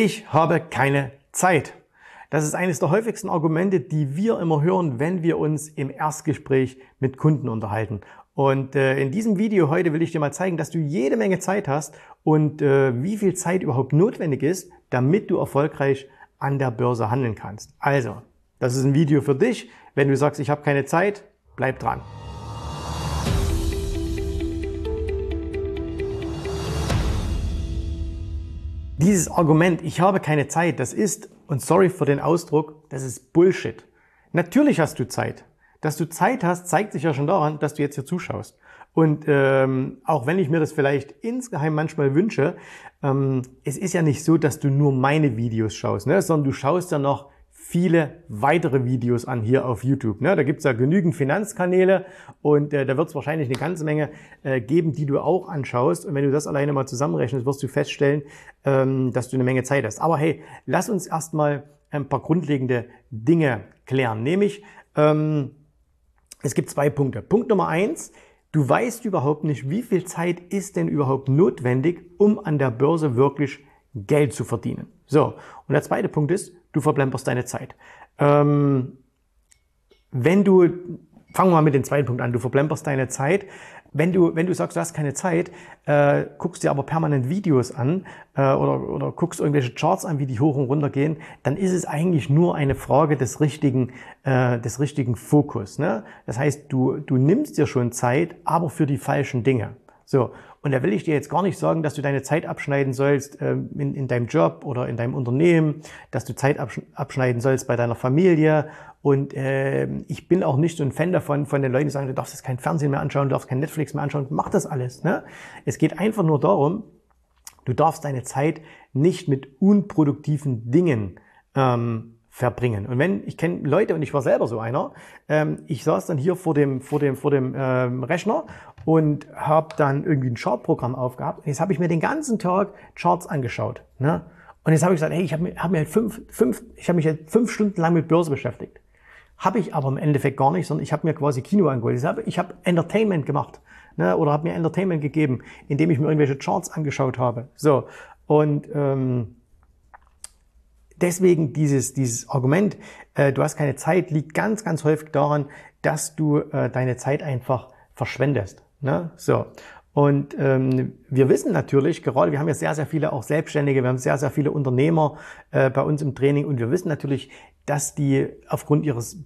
Ich habe keine Zeit. Das ist eines der häufigsten Argumente, die wir immer hören, wenn wir uns im Erstgespräch mit Kunden unterhalten. Und äh, in diesem Video heute will ich dir mal zeigen, dass du jede Menge Zeit hast und äh, wie viel Zeit überhaupt notwendig ist, damit du erfolgreich an der Börse handeln kannst. Also, das ist ein Video für dich. Wenn du sagst, ich habe keine Zeit, bleib dran. Dieses Argument, ich habe keine Zeit, das ist, und sorry für den Ausdruck, das ist Bullshit. Natürlich hast du Zeit. Dass du Zeit hast, zeigt sich ja schon daran, dass du jetzt hier zuschaust. Und ähm, auch wenn ich mir das vielleicht insgeheim manchmal wünsche, ähm, es ist ja nicht so, dass du nur meine Videos schaust, ne? sondern du schaust ja noch viele weitere Videos an hier auf YouTube. Ne? Da gibt's ja genügend Finanzkanäle und äh, da wird es wahrscheinlich eine ganze Menge äh, geben, die du auch anschaust. Und wenn du das alleine mal zusammenrechnest, wirst du feststellen, ähm, dass du eine Menge Zeit hast. Aber hey, lass uns erstmal ein paar grundlegende Dinge klären. Nämlich, ähm, es gibt zwei Punkte. Punkt Nummer eins, du weißt überhaupt nicht, wie viel Zeit ist denn überhaupt notwendig, um an der Börse wirklich Geld zu verdienen. So, und der zweite Punkt ist, du verplemperst deine Zeit. Ähm, wenn du, fangen wir mal mit dem zweiten Punkt an, du verplemperst deine Zeit. Wenn du, wenn du sagst, du hast keine Zeit, äh, guckst dir aber permanent Videos an äh, oder, oder guckst irgendwelche Charts an, wie die hoch und runter gehen, dann ist es eigentlich nur eine Frage des richtigen, äh, des richtigen Fokus. Ne? Das heißt, du, du nimmst dir schon Zeit, aber für die falschen Dinge. So, und da will ich dir jetzt gar nicht sagen, dass du deine Zeit abschneiden sollst ähm, in, in deinem Job oder in deinem Unternehmen, dass du Zeit abschneiden sollst bei deiner Familie. Und äh, ich bin auch nicht so ein Fan davon, von den Leuten, die sagen, du darfst jetzt kein Fernsehen mehr anschauen, du darfst kein Netflix mehr anschauen. Mach das alles. Ne? Es geht einfach nur darum, du darfst deine Zeit nicht mit unproduktiven Dingen ähm, verbringen. Und wenn, ich kenne Leute und ich war selber so einer, ähm, ich saß dann hier vor dem, vor dem, vor dem ähm, Rechner und habe dann irgendwie ein Chartprogramm aufgehabt. Und jetzt habe ich mir den ganzen Tag Charts angeschaut. Ne? Und jetzt habe ich gesagt, hey, ich habe mir, hab mir halt fünf, fünf, ich habe mich halt fünf Stunden lang mit Börse beschäftigt. Habe ich aber im Endeffekt gar nicht, sondern ich habe mir quasi Kino angeholt. Ich habe, ich habe Entertainment gemacht ne? oder habe mir Entertainment gegeben, indem ich mir irgendwelche Charts angeschaut habe. So und ähm, deswegen dieses, dieses Argument, äh, du hast keine Zeit, liegt ganz, ganz häufig daran, dass du äh, deine Zeit einfach verschwendest. Ne? So. Und ähm, wir wissen natürlich, gerade wir haben ja sehr, sehr viele auch Selbstständige, wir haben sehr, sehr viele Unternehmer äh, bei uns im Training und wir wissen natürlich, dass die aufgrund ihres,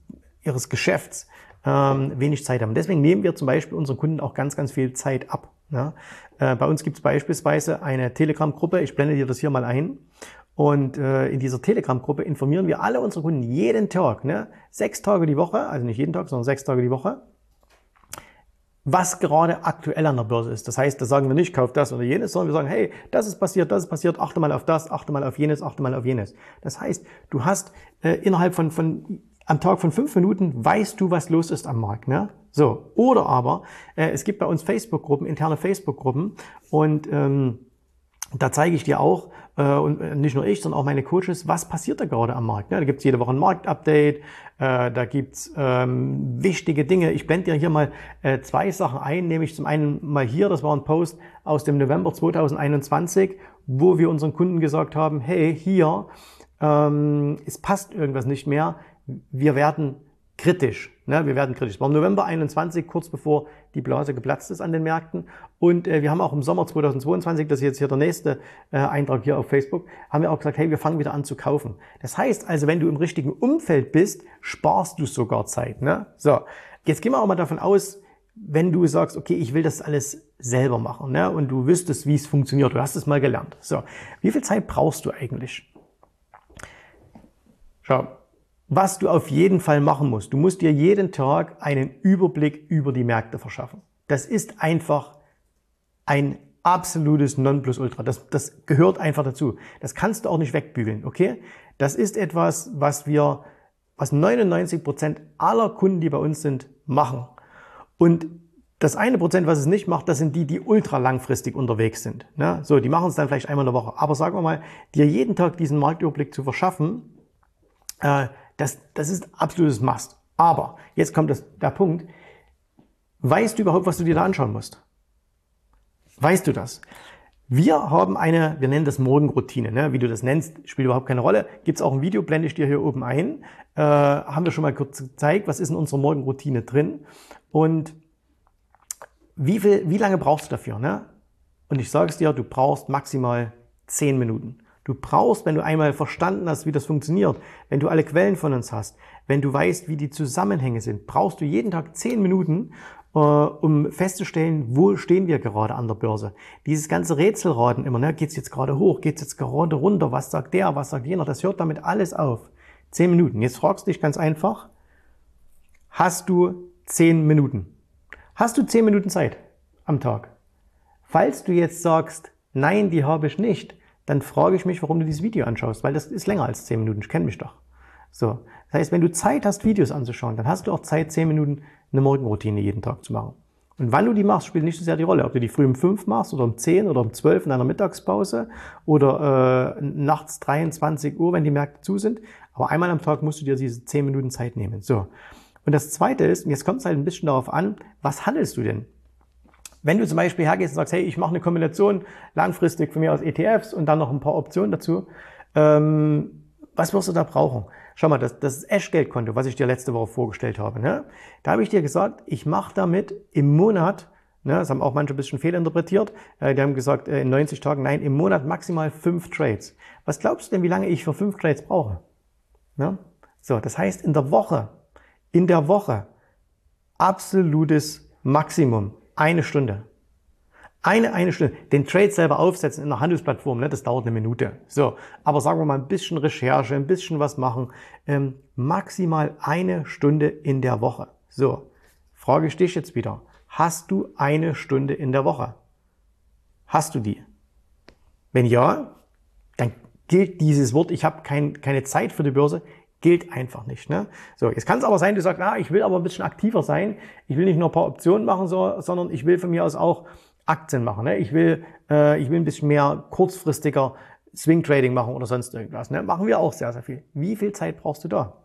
ihres Geschäfts ähm, wenig Zeit haben. Deswegen nehmen wir zum Beispiel unseren Kunden auch ganz, ganz viel Zeit ab. Ja? Äh, bei uns gibt es beispielsweise eine Telegram-Gruppe, ich blende dir das hier mal ein. Und äh, in dieser Telegram-Gruppe informieren wir alle unsere Kunden jeden Tag, ne? sechs Tage die Woche, also nicht jeden Tag, sondern sechs Tage die Woche, was gerade aktuell an der Börse ist. Das heißt, da sagen wir nicht, kauf das oder jenes, sondern wir sagen, hey, das ist passiert, das ist passiert, achte mal auf das, achte mal auf jenes, achte mal auf jenes. Das heißt, du hast äh, innerhalb von, von am Tag von fünf Minuten weißt du, was los ist am Markt. Ne? So. Oder aber, äh, es gibt bei uns Facebook-Gruppen, interne Facebook-Gruppen und ähm, da zeige ich dir auch, äh, und äh, nicht nur ich, sondern auch meine Coaches, was passiert da gerade am Markt. Ne? Da gibt's jede Woche ein Marktupdate, äh, da gibt's ähm, wichtige Dinge. Ich blende dir hier mal äh, zwei Sachen ein, nämlich zum einen mal hier, das war ein Post aus dem November 2021, wo wir unseren Kunden gesagt haben, hey, hier, ähm, es passt irgendwas nicht mehr, wir werden kritisch. Ne? Wir werden kritisch. Es war im November 21, kurz bevor die Blase geplatzt ist an den Märkten. Und äh, wir haben auch im Sommer 2022, das ist jetzt hier der nächste äh, Eintrag hier auf Facebook, haben wir auch gesagt, hey, wir fangen wieder an zu kaufen. Das heißt also, wenn du im richtigen Umfeld bist, sparst du sogar Zeit. Ne? So, jetzt gehen wir auch mal davon aus, wenn du sagst, okay, ich will das alles selber machen ne? und du wüsstest, wie es funktioniert, du hast es mal gelernt. So, wie viel Zeit brauchst du eigentlich? Schau, was du auf jeden Fall machen musst. Du musst dir jeden Tag einen Überblick über die Märkte verschaffen. Das ist einfach ein absolutes Nonplusultra. Das, das gehört einfach dazu. Das kannst du auch nicht wegbügeln, okay? Das ist etwas, was wir, was 99 Prozent aller Kunden, die bei uns sind, machen. Und das eine Prozent, was es nicht macht, das sind die, die ultra langfristig unterwegs sind. Ne? So, die machen es dann vielleicht einmal in der Woche. Aber sagen wir mal, dir jeden Tag diesen Marktüberblick zu verschaffen, äh, das, das ist absolutes Must. Aber jetzt kommt das, der Punkt. Weißt du überhaupt, was du dir da anschauen musst? Weißt du das? Wir haben eine, wir nennen das Morgenroutine, ne? wie du das nennst, spielt überhaupt keine Rolle. Gibt es auch ein Video, blende ich dir hier oben ein. Äh, haben wir schon mal kurz gezeigt, was ist in unserer Morgenroutine drin und wie, viel, wie lange brauchst du dafür? Ne? Und ich sage es dir, du brauchst maximal 10 Minuten. Du brauchst, wenn du einmal verstanden hast, wie das funktioniert, wenn du alle Quellen von uns hast, wenn du weißt, wie die Zusammenhänge sind, brauchst du jeden Tag 10 Minuten, äh, um festzustellen, wo stehen wir gerade an der Börse. Dieses ganze Rätselraten immer, ne, geht's jetzt gerade hoch, geht's jetzt gerade runter, was sagt der, was sagt jener, das hört damit alles auf. 10 Minuten. Jetzt fragst du dich ganz einfach, hast du 10 Minuten? Hast du 10 Minuten Zeit am Tag? Falls du jetzt sagst, nein, die habe ich nicht, dann frage ich mich, warum du dieses Video anschaust, weil das ist länger als 10 Minuten, ich kenne mich doch. So. Das heißt, wenn du Zeit hast, Videos anzuschauen, dann hast du auch Zeit, 10 Minuten eine Morgenroutine jeden Tag zu machen. Und wann du die machst, spielt nicht so sehr die Rolle. Ob du die früh um 5 machst oder um 10 oder um 12 in deiner Mittagspause oder äh, nachts 23 Uhr, wenn die Märkte zu sind. Aber einmal am Tag musst du dir diese 10 Minuten Zeit nehmen. So. Und das zweite ist, und jetzt kommt es halt ein bisschen darauf an, was handelst du denn? Wenn du zum Beispiel hergehst und sagst, hey, ich mache eine Kombination langfristig von mir aus ETFs und dann noch ein paar Optionen dazu, ähm, was wirst du da brauchen? Schau mal, das, das Eschgeldkonto, was ich dir letzte Woche vorgestellt habe, ne? da habe ich dir gesagt, ich mache damit im Monat, ne, das haben auch manche ein bisschen fehlinterpretiert, äh, die haben gesagt, äh, in 90 Tagen, nein, im Monat maximal fünf Trades. Was glaubst du denn, wie lange ich für fünf Trades brauche? Ne? So, das heißt, in der Woche, in der Woche absolutes Maximum eine Stunde. Eine, eine Stunde. Den Trade selber aufsetzen in der Handelsplattform, ne, das dauert eine Minute. So, aber sagen wir mal ein bisschen Recherche, ein bisschen was machen. Ähm, maximal eine Stunde in der Woche. So, frage ich dich jetzt wieder. Hast du eine Stunde in der Woche? Hast du die? Wenn ja, dann gilt dieses Wort, ich habe kein, keine Zeit für die Börse, gilt einfach nicht. Ne? So, jetzt kann es aber sein, du sagst, na, ich will aber ein bisschen aktiver sein. Ich will nicht nur ein paar Optionen machen, so, sondern ich will von mir aus auch Aktien machen. Ne? Ich will, äh, ich will ein bisschen mehr kurzfristiger Swing Trading machen oder sonst irgendwas. Ne? Machen wir auch sehr, sehr viel. Wie viel Zeit brauchst du da?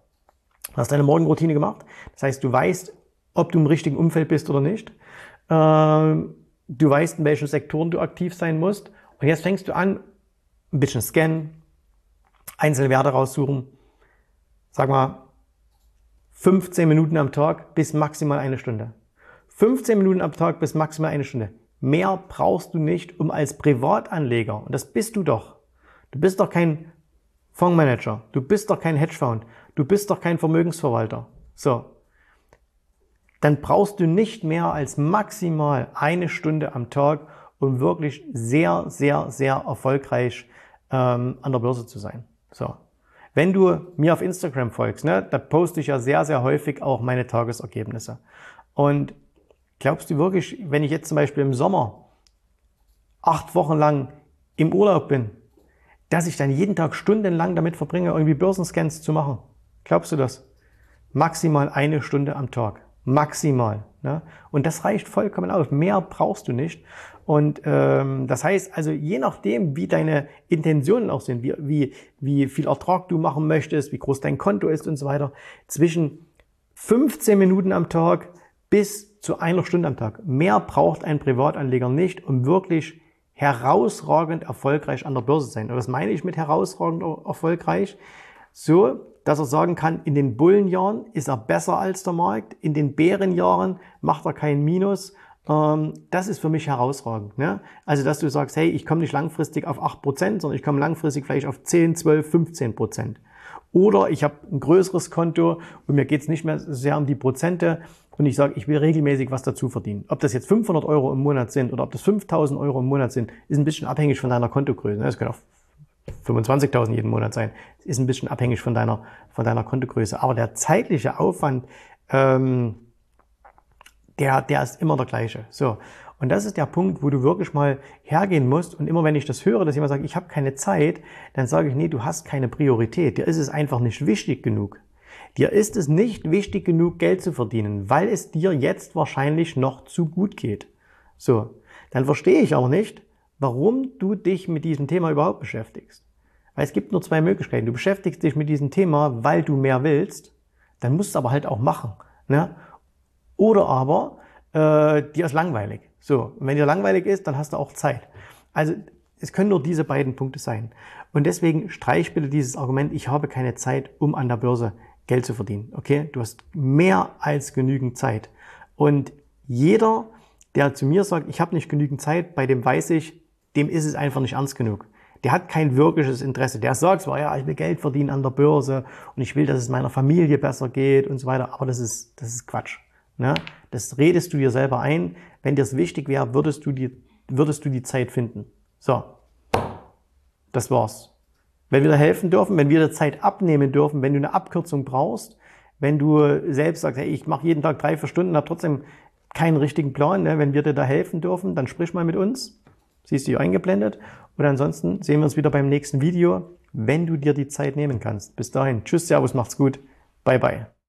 Du hast deine Morgenroutine gemacht. Das heißt, du weißt, ob du im richtigen Umfeld bist oder nicht. Ähm, du weißt, in welchen Sektoren du aktiv sein musst. Und jetzt fängst du an, ein bisschen scannen, einzelne Werte raussuchen, sag mal, 15 Minuten am Tag bis maximal eine Stunde. 15 Minuten am Tag bis maximal eine Stunde. Mehr brauchst du nicht, um als Privatanleger, und das bist du doch, du bist doch kein Fondsmanager, du bist doch kein Hedgefonds, du bist doch kein Vermögensverwalter. So. Dann brauchst du nicht mehr als maximal eine Stunde am Tag, um wirklich sehr, sehr, sehr erfolgreich ähm, an der Börse zu sein. So. Wenn du mir auf Instagram folgst, ne, da poste ich ja sehr, sehr häufig auch meine Tagesergebnisse. Und glaubst du wirklich, wenn ich jetzt zum Beispiel im Sommer acht Wochen lang im Urlaub bin, dass ich dann jeden Tag stundenlang damit verbringe, irgendwie Börsenscans zu machen? Glaubst du das? Maximal eine Stunde am Tag. Maximal. Ne? Und das reicht vollkommen aus. Mehr brauchst du nicht. Und ähm, das heißt also, je nachdem, wie deine Intentionen auch sind, wie, wie, wie viel Ertrag du machen möchtest, wie groß dein Konto ist und so weiter, zwischen 15 Minuten am Tag bis zu einer Stunde am Tag. Mehr braucht ein Privatanleger nicht, um wirklich herausragend erfolgreich an der Börse zu sein. Und was meine ich mit herausragend erfolgreich? So, dass er sagen kann, in den Bullenjahren ist er besser als der Markt, in den Bärenjahren macht er kein Minus das ist für mich herausragend. Ne? Also, dass du sagst, hey, ich komme nicht langfristig auf 8%, sondern ich komme langfristig vielleicht auf 10, 12, 15%. Oder ich habe ein größeres Konto und mir geht es nicht mehr sehr um die Prozente und ich sage, ich will regelmäßig was dazu verdienen. Ob das jetzt 500 Euro im Monat sind oder ob das 5000 Euro im Monat sind, ist ein bisschen abhängig von deiner Kontogröße. Es können auch 25.000 jeden Monat sein. Ist ein bisschen abhängig von deiner, von deiner Kontogröße. Aber der zeitliche Aufwand, ähm, der, der ist immer der gleiche. So. Und das ist der Punkt, wo du wirklich mal hergehen musst. Und immer wenn ich das höre, dass jemand sagt, ich habe keine Zeit, dann sage ich, nee, du hast keine Priorität. Dir ist es einfach nicht wichtig genug. Dir ist es nicht wichtig genug, Geld zu verdienen, weil es dir jetzt wahrscheinlich noch zu gut geht. So. Dann verstehe ich auch nicht, warum du dich mit diesem Thema überhaupt beschäftigst. Weil es gibt nur zwei Möglichkeiten. Du beschäftigst dich mit diesem Thema, weil du mehr willst. Dann musst du aber halt auch machen. Ne? Oder aber äh, dir ist langweilig. So, und wenn dir langweilig ist, dann hast du auch Zeit. Also es können nur diese beiden Punkte sein. Und deswegen streich bitte dieses Argument, ich habe keine Zeit, um an der Börse Geld zu verdienen. Okay? Du hast mehr als genügend Zeit. Und jeder, der zu mir sagt, ich habe nicht genügend Zeit, bei dem weiß ich, dem ist es einfach nicht ernst genug. Der hat kein wirkliches Interesse. Der sagt zwar, ja, ich will Geld verdienen an der Börse und ich will, dass es meiner Familie besser geht und so weiter, aber das ist, das ist Quatsch. Ne? Das redest du dir selber ein. Wenn dir es wichtig wäre, würdest du, die, würdest du die Zeit finden. So, das war's. Wenn wir dir helfen dürfen, wenn wir dir Zeit abnehmen dürfen, wenn du eine Abkürzung brauchst, wenn du selbst sagst, hey, ich mache jeden Tag drei, vier Stunden, habe trotzdem keinen richtigen Plan, ne? wenn wir dir da helfen dürfen, dann sprich mal mit uns. Siehst du hier eingeblendet. Und ansonsten sehen wir uns wieder beim nächsten Video, wenn du dir die Zeit nehmen kannst. Bis dahin. Tschüss, Servus, macht's gut. Bye, bye.